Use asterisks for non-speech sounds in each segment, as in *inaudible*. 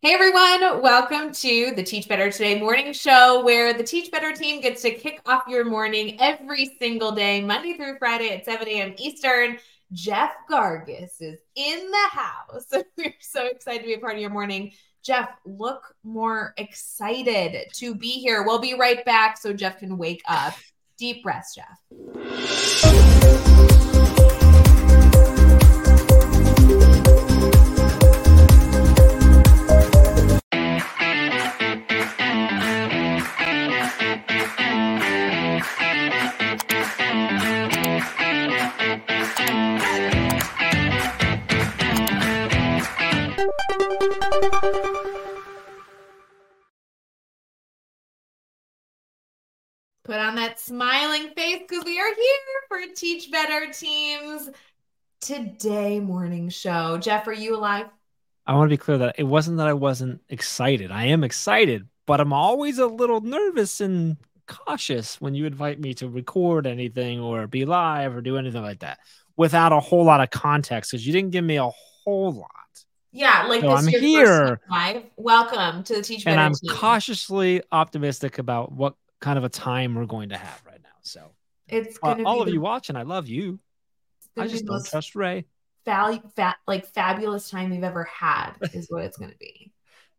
Hey everyone, welcome to the Teach Better Today morning show where the Teach Better team gets to kick off your morning every single day, Monday through Friday at 7 a.m. Eastern. Jeff Gargas is in the house. *laughs* We're so excited to be a part of your morning. Jeff, look more excited to be here. We'll be right back so Jeff can wake up. Deep breaths, Jeff. Teach Better Teams today morning show. Jeff, are you alive? I want to be clear that it wasn't that I wasn't excited. I am excited, but I'm always a little nervous and cautious when you invite me to record anything or be live or do anything like that without a whole lot of context because you didn't give me a whole lot. Yeah, like So this I'm here. first live. Welcome to the Teach Better And I'm team. cautiously optimistic about what kind of a time we're going to have right now. So, It's uh, all of the- you watching, I love you. it's gonna I be just the don't most trust Rae. value, fat, like fabulous time you've ever had is what it's gonna be.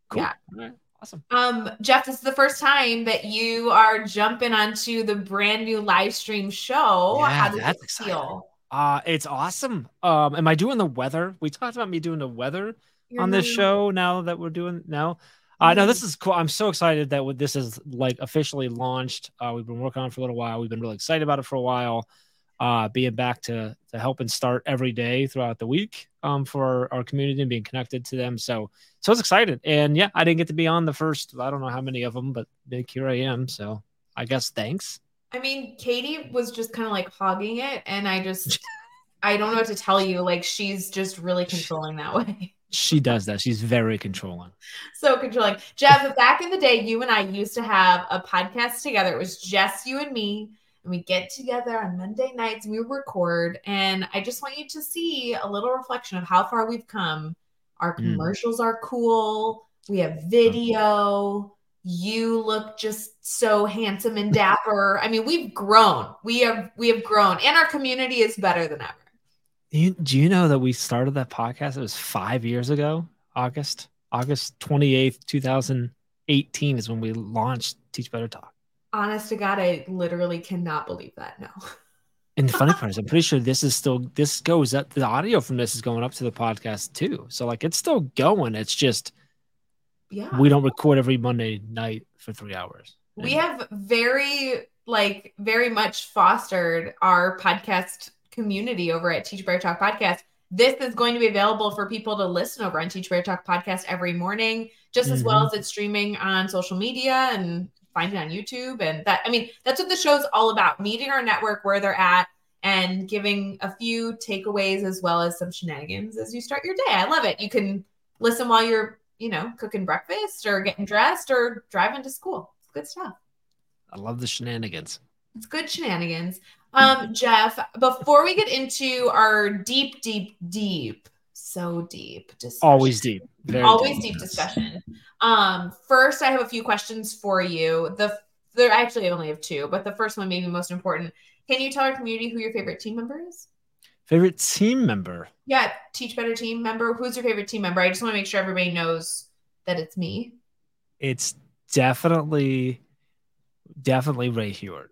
Cool. Yeah. Right. Awesome. Um, Jeff, this is the first time that you are jumping onto the brand new live stream show. Yeah, How does that's it exciting. feel? Uh, it's awesome. Um, am I doing the weather? We talked about me doing the weather You're on this show now that we're doing now. Uh, no, this is cool. I'm so excited that this is like officially launched. Uh, we've been working on it for a little while. We've been really excited about it for a while. Uh, being back to to help and start every day throughout the week um, for our, our community and being connected to them. So so I was excited. And yeah, I didn't get to be on the first. I don't know how many of them, but big here I am. So I guess thanks. I mean, Katie was just kind of like hogging it, and I just, *laughs* I don't know what to tell you. Like, she's just really controlling that way. She does that. She's very controlling. so controlling. Jeff, back in the day, you and I used to have a podcast together. It was just you and me. And we get together on Monday nights and we record. And I just want you to see a little reflection of how far we've come. Our Mm. commercials are cool. We have video. You look just so handsome and dapper. I mean, we've grown. We have we have grown, and our community is better than ever. You, do you know that we started that podcast? It was five years ago, August, August 28th, 2018 is when we launched Teach Better Talk. Honest to God, I literally cannot believe that. No. *laughs* And the funny part is, I'm pretty sure this is still, this goes up, the audio from this is going up to the podcast too. So, like, it's still going. It's just, Yeah. we don't record every Monday night for three hours. we have very like very much fostered our podcast community over at Teach Better Talk Podcast. This is going to be available for people to listen over on Teach Better Talk Podcast every morning, just as well mm-hmm. as it's streaming on social media and find it on YouTube. And that I mean, that's what the show's all about: meeting our network where they're at and giving a few takeaways as well as some shenanigans as you start your day. I love it. You can listen while you're, you know, cooking breakfast or getting dressed or driving to school. It's good stuff. I love the shenanigans. It's good shenanigans. Um, Jeff, before we get into our deep, deep, deep, so deep discussion, Always deep. Very always deep discussion. Um, first, I have a few questions for you. The there actually I only have two, but the first one may be most important. Can you tell our community who your favorite team member is? Favorite team member? Yeah, Teach Better team member. Who's your favorite team member? I just want to make sure everybody knows that it's me. It's definitely, definitely Rae Hughart.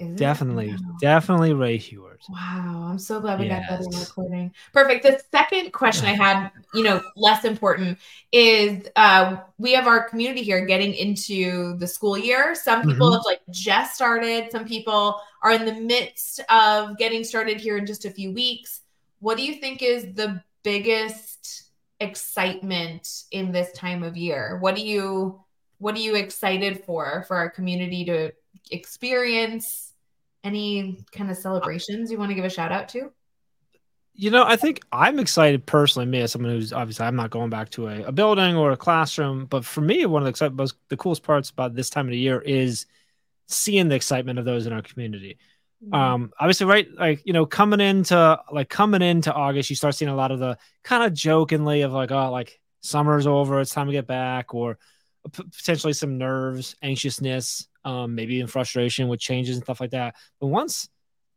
Is? Definitely, Wow. definitely Rae Hughart. Wow, I'm so glad we got that in recording. Perfect. The second question I had, you know, less important is uh, we have our community here getting into the school year. Some people Mhm. have like just started, some people are in the midst of getting started here in just a few weeks. What do you think is the biggest excitement in this time of year? What do you what are you excited for for our community to experience? Any kind of celebrations you want to give a shout out to? You know, I think I'm excited personally, me as someone who's obviously I'm not going back to a, a building or a classroom, but for me, one of the most the coolest parts about this time of the year is seeing the excitement of those in our community. Mm-hmm. Um, obviously, right, like you know, coming into like coming into August, you start seeing a lot of the kind of jokingly of like, oh, like summer's over, it's time to get back, or potentially some nerves, anxiousness, um, maybe in frustration with changes and stuff like that. But once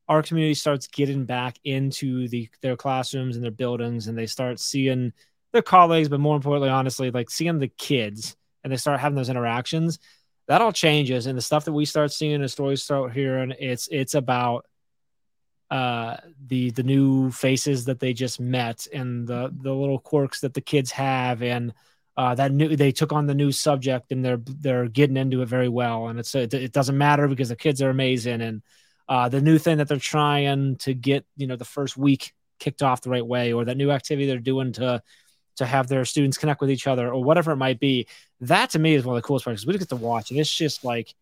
our community starts getting back into the their classrooms and their buildings, and they start seeing their colleagues, but more importantly, honestly, like seeing the kids, and they start having those interactions, that all changes. And the stuff that we start seeing, the stories start hearing, it's it's about uh, the the new faces that they just met and the the little quirks that the kids have and uh, that new they took on the new subject and they're they're getting into it very well. And it's it, it doesn't matter because the kids are amazing. And uh, the new thing that they're trying to get you know the first week kicked off the right way or that new activity they're doing to to have their students connect with each other or whatever it might be that to me is one of the coolest parts because we get to watch and it's just like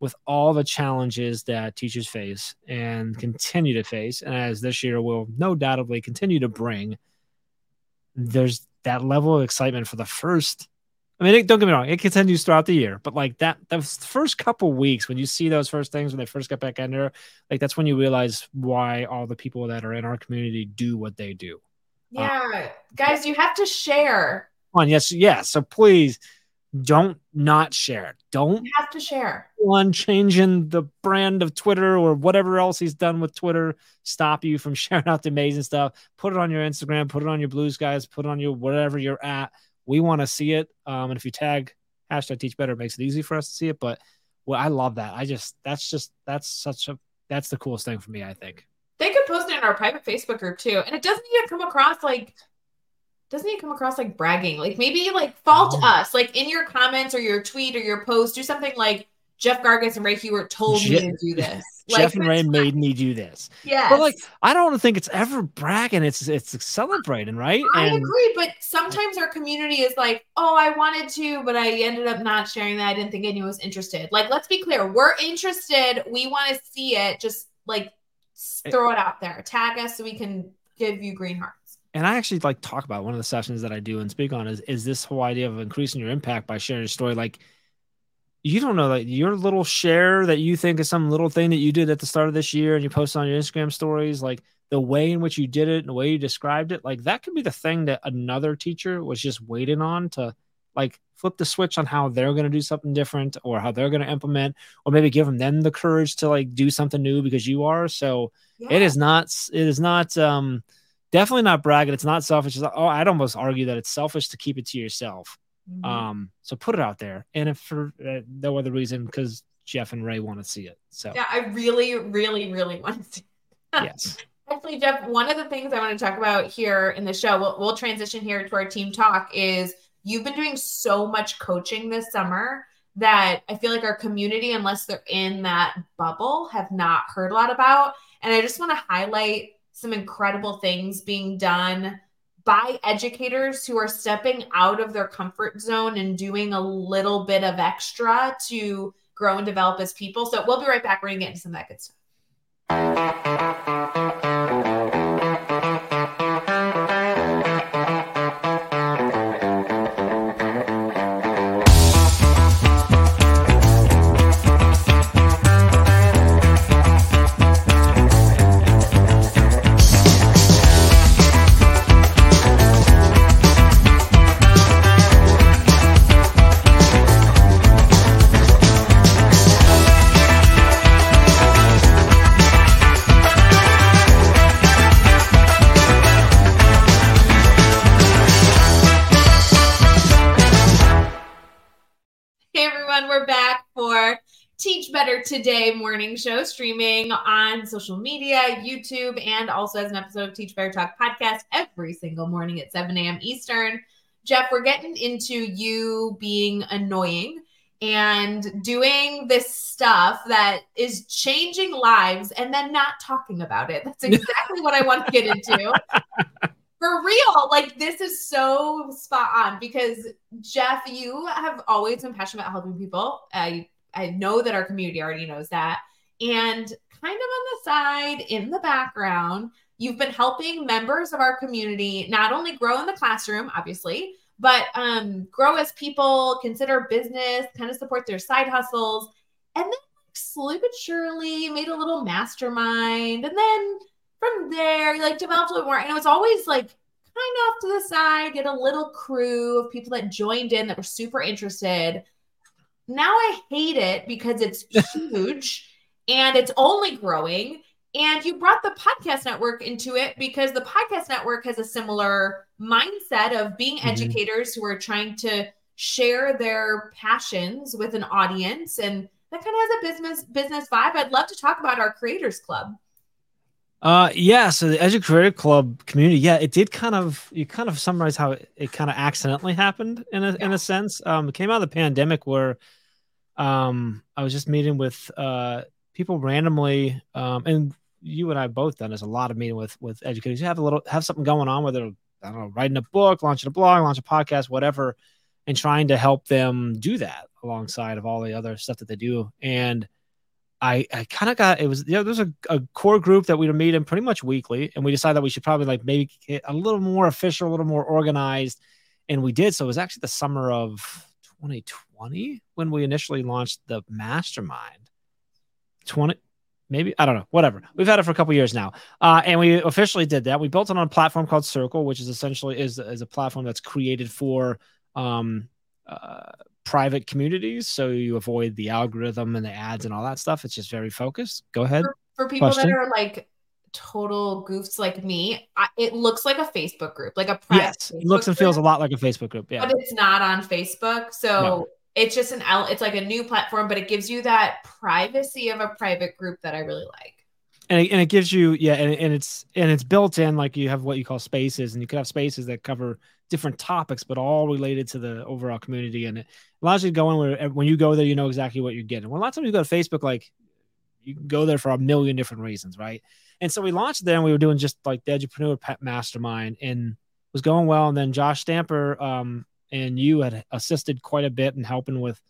with all the challenges that teachers face and continue to face, and as this year will no doubtably continue to bring, there's that level of excitement for the first. I mean, it, don't get me wrong; it continues throughout the year, but like that, the first couple weeks when you see those first things when they first get back in there, like that's when you realize why all the people that are in our community do what they do. Yeah, uh, guys, you have to share. On yes, yes. So please don't not share. Don't you have to share. One changing the brand of Twitter or whatever else he's done with Twitter stop you from *laughs* sharing out the amazing stuff. Put it on your Instagram, put it on your Bluesky. put it on your whatever you're at. We want to see it. Um, and if you tag hashtag Teach Better, it makes it easy for us to see it. But well, I love that. I just that's just that's such a that's the coolest thing for me. I think they could post it in our private Facebook group too, and it doesn't even come across like doesn't it come across like bragging? Like maybe like fault oh. us, like in your comments or your tweet or your post, do something like Jeff Gargas and Rae Hughart told Je- me to do this. *laughs* Like, Jeff and Rae made me do this. Yeah, but like I don't think it's ever bragging. It's it's celebrating, right? I and- agree, but sometimes our community is like, oh, I wanted to, but I ended up not sharing that. I didn't think anyone was interested. Like, let's be clear, we're interested. We want to see it. Just like throw it out there. Tag us so we can give you green heart and I actually like talk about one of the sessions that I do and speak on is is this whole idea of increasing your impact by sharing your story. Like you don't know that like, your little share that you think is some little thing that you did at the start of this year and you post on your Instagram stories, like the way in which you did it and the way you described it, like that could be the thing that another teacher was just waiting on to like flip the switch on how they're going to do something different or how they're going to implement or maybe give them then the courage to like do something new because you are. So yeah. it is not it is not um definitely not bragging. It's not selfish. It's, oh, I'd almost argue that it's selfish to keep it to yourself. Mm-hmm. Um, so put it out there, and if for uh, no other reason, because Jeff and Rae want to see it. So yeah, I really, really, really *laughs* want to see. It. yes. Actually, Jeff, one of the things I want to talk about here in the show, we'll, we'll transition here to our team talk, is you've been doing so much coaching this summer that I feel like our community, unless they're in that bubble, have not heard a lot about. And I just want to highlight some incredible things being done by educators who are stepping out of their comfort zone and doing a little bit of extra to grow and develop as people. So we'll be right back. We're going to get into some of that good stuff. Better Today morning show streaming on social media, YouTube, and also as an episode of Teach Better Talk podcast every single morning at 7 a.m. Eastern. Jeff, we're getting into you being annoying and doing this stuff that is changing lives and then not talking about it. That's *laughs* exactly what I want to get into. For real, like this is so spot on because Jeff, you have always been passionate about helping people. I I know that our community already knows that. And kind of on the side, in the background, you've been helping members of our community not only grow in the classroom, obviously, but um, grow as people, consider business, kind of support their side hustles. And then slowly but surely made a little mastermind. And then from there, you like developed a little more. And it was always like kind of off to the side, get a little crew of people that joined in that were super interested. Now I hate it because it's *laughs* huge and it's only growing. And you brought the podcast network into it because the podcast network has a similar mindset of being mm-hmm. educators who are trying to share their passions with an audience and that kind of has a business business vibe. I'd love to talk about our creators club. Uh yeah, so the Edu Creator Club community, yeah, it did kind of you kind of summarize how it, it kind of accidentally happened in a yeah. in a sense. Um it came out of the pandemic where um I was just meeting with uh people randomly um and you and I both done is a lot of meeting with with educators. You have a little have something going on, whether I don't know, writing a book, launching a blog, launch a podcast, whatever, and trying to help them do that alongside of all the other stuff that they do. And I I kind of got it was you know there's a, a core group that we would meet in pretty much weekly, and we decided that we should probably like maybe get a little more official, a little more organized, and we did. So it was actually the summer of 2020 when we initially launched the mastermind. 20 maybe I don't know, whatever. We've had it for a couple years now, uh, and we officially did that. We built it on a platform called Circle, which is essentially is is a platform that's created for um, uh, private communities, so you avoid the algorithm and the ads and all that stuff. It's just very focused. Go ahead. For, for people Question? that are like total goofs like me, I, it looks like a Facebook group, like a private. Yes, it looks and feels a lot like a Facebook group. Yeah, but it's not on Facebook, so. No it's just an it's like a new platform but it gives you that privacy of a private group that i really like and it, and it gives you yeah and, and it's and it's built in like you have what you call spaces and you could have spaces that cover different topics but all related to the overall community and it allows you to go in where when you go there you know exactly what you're getting well a lot of times you go to facebook like you go there for a million different reasons right and so we launched there and we were doing just like the edupreneur Pet mastermind and was going well. And then josh stamper um and you had assisted quite a bit in helping with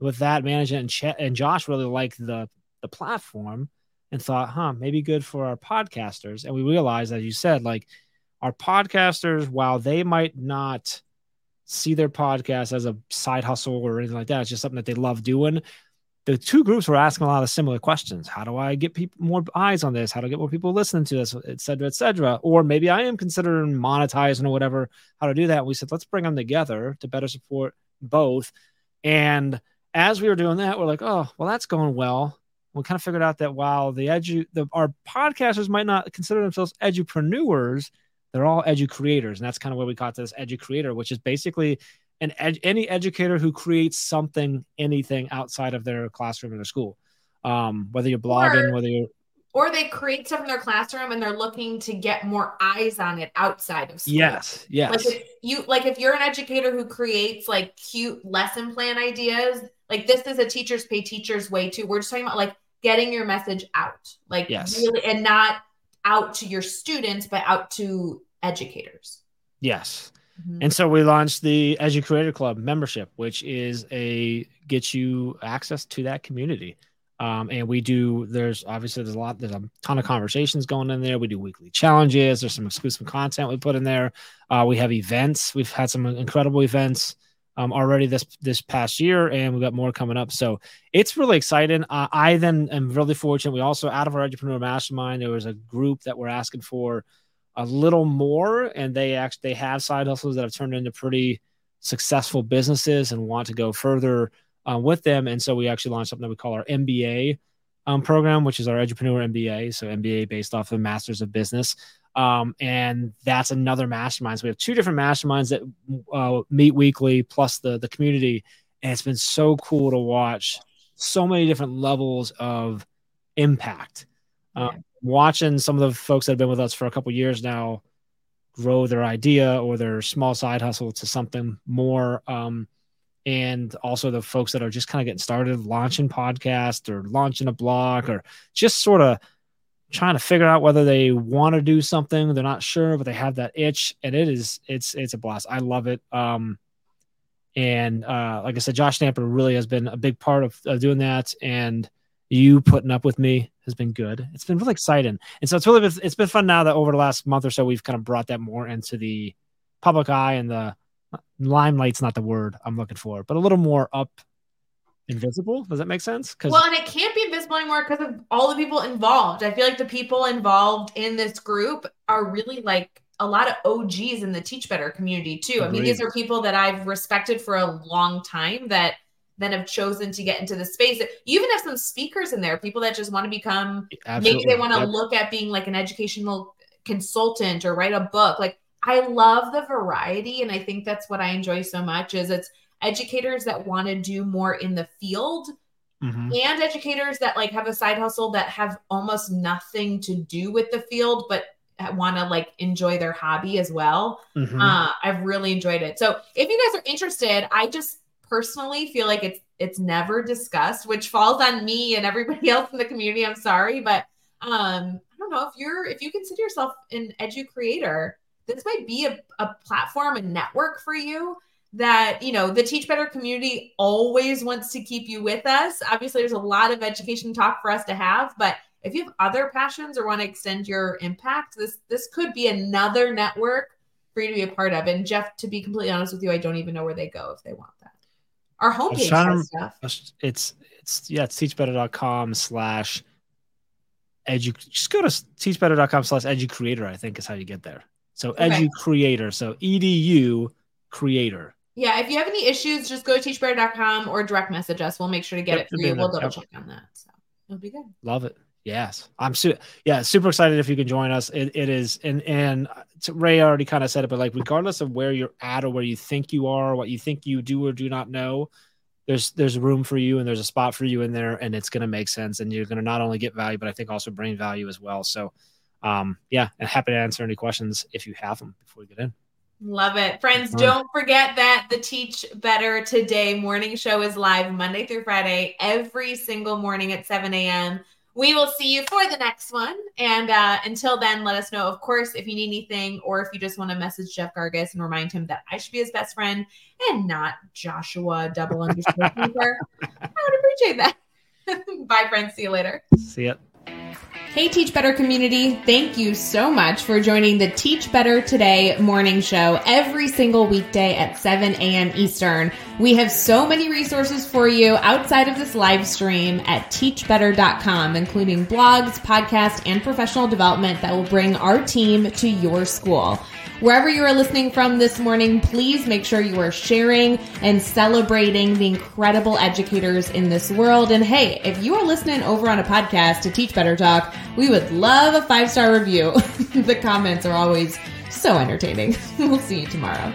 with that management. And Ch- and Josh really liked the the platform and thought, huh, maybe good for our podcasters. And we realized, as you said, like our podcasters, while they might not see their podcast as a side hustle or anything like that, it's just something that they love doing the two groups were asking a lot of similar questions. How do I get people more eyes on this? How to get more people listening to this, et cetera, et cetera? Or maybe I am considering monetizing or whatever, how to do that. We said, let's bring them together to better support both. And as we were doing that, we're like, oh, well, that's going well. We kind of figured out that while the edu, the, our podcasters might not consider themselves edupreneurs, they're all edu creators. And that's kind of where we got to this edu creator, which is basically an ed- any educator who creates something, anything outside of their classroom or their school, um, whether you're blogging, or, whether you're or they create stuff in their classroom and they're looking to get more eyes on it outside of school. Yes, yes. Like if you like if you're an educator who creates like cute lesson plan ideas, like this is a teachers pay teachers way too. We're just talking about like getting your message out, like yes. really, and not out to your students, but out to educators. Yes. Mm-hmm. And so we launched the Edu Creator Club membership, which is a gets you access to that community. Um, and we do there's obviously there's a lot there's a ton of conversations going in there. We do weekly challenges. There's some exclusive content we put in there. Uh, we have events. We've had some incredible events um, already this this past year and we've got more coming up. So it's really exciting. Uh, i then am really fortunate. We also out of our entrepreneur mastermind there was a group that we're asking for a little more and they actually they have side hustles that have turned into pretty successful businesses and want to go further uh, with them. And so we actually launched something that we call our mba um, program which is our entrepreneur mba so mba based off of masters of business. Um, and that's another mastermind. So we have two different masterminds that uh, meet weekly plus the the community. And it's been so cool to watch so many different levels of impact. Um, watching some of the folks that have been with us for a couple years now grow their idea or their small side hustle to something more um, and also the folks that are just kind of getting started launching podcast or launching a blog or just sort of trying to figure out whether they want to do something they're not sure but they have that itch and it is it's it's a blast. I love it um and uh like i said josh stamper really has been a big part of, of doing that and you putting up with me has been good. It's been really exciting, and so it's really been, it's been fun now that over the last month or so we've kind of brought that more into the public eye and the uh, limelight's not the word I'm looking for, but a little more up invisible. Does that make sense? Because well, and it can't be invisible anymore because of all the people involved. I feel like the people involved in this group are really like a lot of OGs in the Teach Better community too. Agreed. I mean, these are people that I've respected for a long time that then have chosen to get into the space. You even have some speakers in there, people that just want to become Absolutely. maybe they want to yep. look at being like an educational consultant or write a book. Like I love the variety and I think that's what I enjoy so much is it's educators that want to do more in the field mm-hmm. and educators that like have a side hustle that have almost nothing to do with the field but want to like enjoy their hobby as well. Mm-hmm. Uh, I've really enjoyed it. So if you guys are interested, I just personally feel like it's it's never discussed, which falls on me and everybody *laughs* else in the community. I'm sorry, but um, I don't know if you're if you consider yourself an edu creator, this might be a, a platform and network for you that you know the teach better community always wants to keep you with us obviously there's a lot of education talk for us to have but if you have other passions or want to extend your impact this this could be another network for you to be a part of and jeff to be completely honest with you i don't even know where they go if they want that our homepage has stuff it's it's yeah it's teachbetter.com slash edu just go to teachbetter.com slash edu creator i think is how you get there so okay. edu creator so edu creator yeah, if you have any issues, just go to teachbetter.com or direct message us. We'll make sure to get yep, it for you. We'll double check on that. So it'll be good. Love it. Yes, I'm super. Yeah, super excited if you can join us. It, it is, and and Ray already kind of said it, but like regardless of where you're at or where you think you are, what you think you do or do not know, there's there's room for you and there's a spot for you in there, and it's going to make sense, and you're going to not only get value, but I think also bring value as well. So, um, yeah, and happy to answer any questions if you have them before we get in. Love it. Friends, don't forget that the Teach Better Today morning show is live Monday through Friday, every single morning at 7 a.m. We will see you for the next one. And uh, until then, let us know, of course, if you need anything or if you just want to message Jeff Gargas and remind him that I should be his best friend and not Joshua double underscore. *laughs* I would appreciate that. *laughs* Bye, friends. See you later. See ya. Hey, Teach Better community. Thank you so much for joining the Teach Better Today morning show every single weekday at 7 a.m. Eastern. We have so many resources for you outside of this live stream at teachbetter.com, including blogs, podcasts, and professional development that will bring our team to your school. Wherever you are listening from this morning, please make sure you are sharing and celebrating the incredible educators in this world. And hey, if you are listening over on a podcast to Teach Better Talk, we would love a five star review. *laughs* the comments are always so entertaining. *laughs* we'll see you tomorrow.